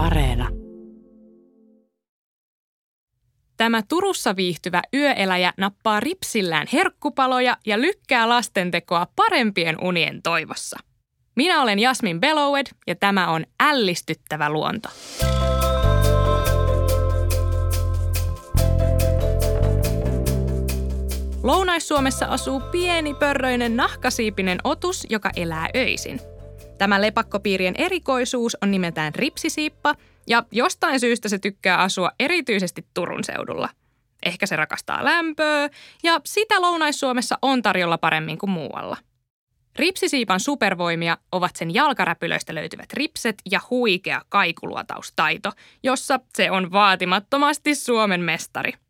Areena. Tämä Turussa viihtyvä yöeläjä nappaa ripsillään herkkupaloja ja lykkää lastentekoa parempien unien toivossa. Minä olen Jasmin Bellowed ja tämä on ällistyttävä luonto. Lounais-Suomessa asuu pieni pörröinen nahkasiipinen otus, joka elää öisin. Tämä lepakkopiirien erikoisuus on nimeltään ripsisiippa ja jostain syystä se tykkää asua erityisesti Turun seudulla. Ehkä se rakastaa lämpöä ja sitä Lounais-Suomessa on tarjolla paremmin kuin muualla. Ripsisiipan supervoimia ovat sen jalkaräpylöistä löytyvät ripset ja huikea kaikuluotaustaito, jossa se on vaatimattomasti Suomen mestari –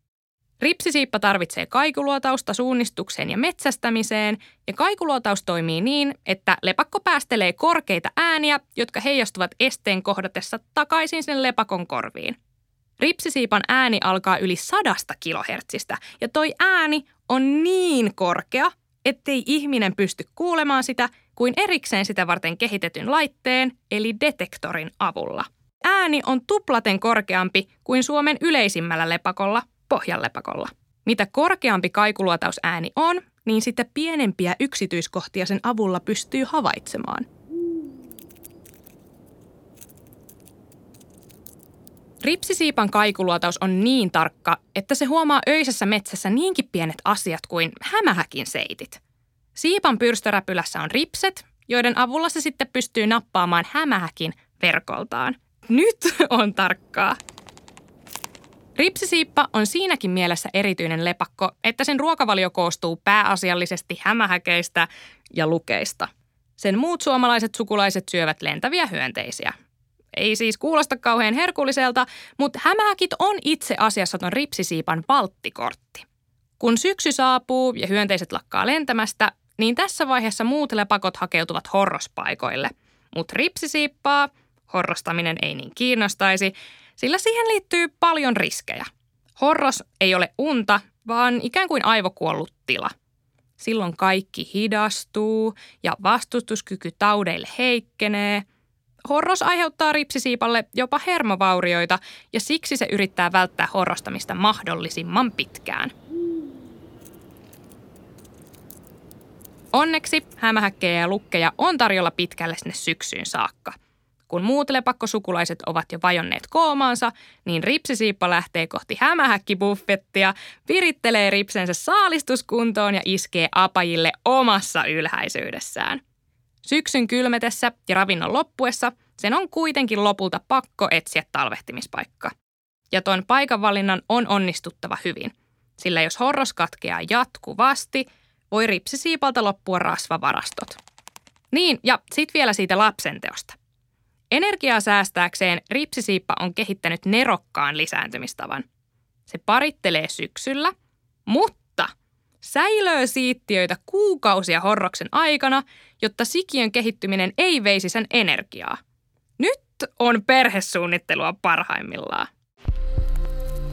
Ripsisiippa tarvitsee kaikuluotausta suunnistukseen ja metsästämiseen, ja kaikuluotaus toimii niin, että lepakko päästelee korkeita ääniä, jotka heijastuvat esteen kohdatessa takaisin sen lepakon korviin. Ripsisiipan ääni alkaa yli sadasta kilohertsistä, ja toi ääni on niin korkea, ettei ihminen pysty kuulemaan sitä kuin erikseen sitä varten kehitetyn laitteen, eli detektorin avulla. Ääni on tuplaten korkeampi kuin Suomen yleisimmällä lepakolla, pohjanlepakolla. Mitä korkeampi kaikuluotausääni on, niin sitä pienempiä yksityiskohtia sen avulla pystyy havaitsemaan. Ripsisiipan kaikuluotaus on niin tarkka, että se huomaa öisessä metsässä niinkin pienet asiat kuin hämähäkin seitit. Siipan pyrstöräpylässä on ripset, joiden avulla se sitten pystyy nappaamaan hämähäkin verkoltaan. Nyt on tarkkaa. Ripsisiippa on siinäkin mielessä erityinen lepakko, että sen ruokavalio koostuu pääasiallisesti hämähäkeistä ja lukeista. Sen muut suomalaiset sukulaiset syövät lentäviä hyönteisiä. Ei siis kuulosta kauhean herkulliselta, mutta hämähäkit on itse asiassa ton ripsisiipan valttikortti. Kun syksy saapuu ja hyönteiset lakkaa lentämästä, niin tässä vaiheessa muut lepakot hakeutuvat horrospaikoille. Mutta ripsisiippaa, horrostaminen ei niin kiinnostaisi, sillä siihen liittyy paljon riskejä. Horros ei ole unta, vaan ikään kuin aivokuollut tila. Silloin kaikki hidastuu ja vastustuskyky taudeille heikkenee. Horros aiheuttaa ripsisiipalle jopa hermovaurioita ja siksi se yrittää välttää horrostamista mahdollisimman pitkään. Onneksi hämähäkkejä ja lukkeja on tarjolla pitkälle sinne syksyyn saakka – kun muut lepakkosukulaiset ovat jo vajonneet koomaansa, niin ripsisiippa lähtee kohti hämähäkkibuffettia, virittelee ripsensä saalistuskuntoon ja iskee apajille omassa ylhäisyydessään. Syksyn kylmetessä ja ravinnon loppuessa sen on kuitenkin lopulta pakko etsiä talvehtimispaikka. Ja ton paikanvalinnan on onnistuttava hyvin, sillä jos horros katkeaa jatkuvasti, voi ripsisiipalta loppua rasvavarastot. Niin, ja sitten vielä siitä lapsenteosta. Energiaa säästääkseen ripsisiippa on kehittänyt nerokkaan lisääntymistavan. Se parittelee syksyllä, mutta säilöö siittiöitä kuukausia horroksen aikana, jotta sikiön kehittyminen ei veisi sen energiaa. Nyt on perhesuunnittelua parhaimmillaan.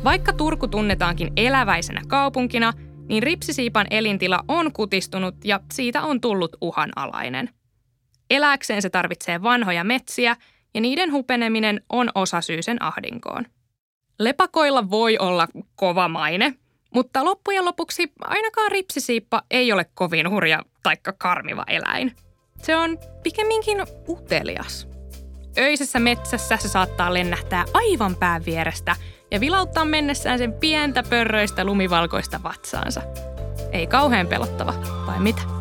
Vaikka Turku tunnetaankin eläväisenä kaupunkina, niin ripsisiipan elintila on kutistunut ja siitä on tullut uhanalainen – Eläkseen se tarvitsee vanhoja metsiä ja niiden hupeneminen on osa syy sen ahdinkoon. Lepakoilla voi olla kova maine, mutta loppujen lopuksi ainakaan ripsisiippa ei ole kovin hurja taikka karmiva eläin. Se on pikemminkin utelias. Öisessä metsässä se saattaa lennähtää aivan pään vierestä ja vilauttaa mennessään sen pientä pörröistä lumivalkoista vatsaansa. Ei kauhean pelottava, vai mitä?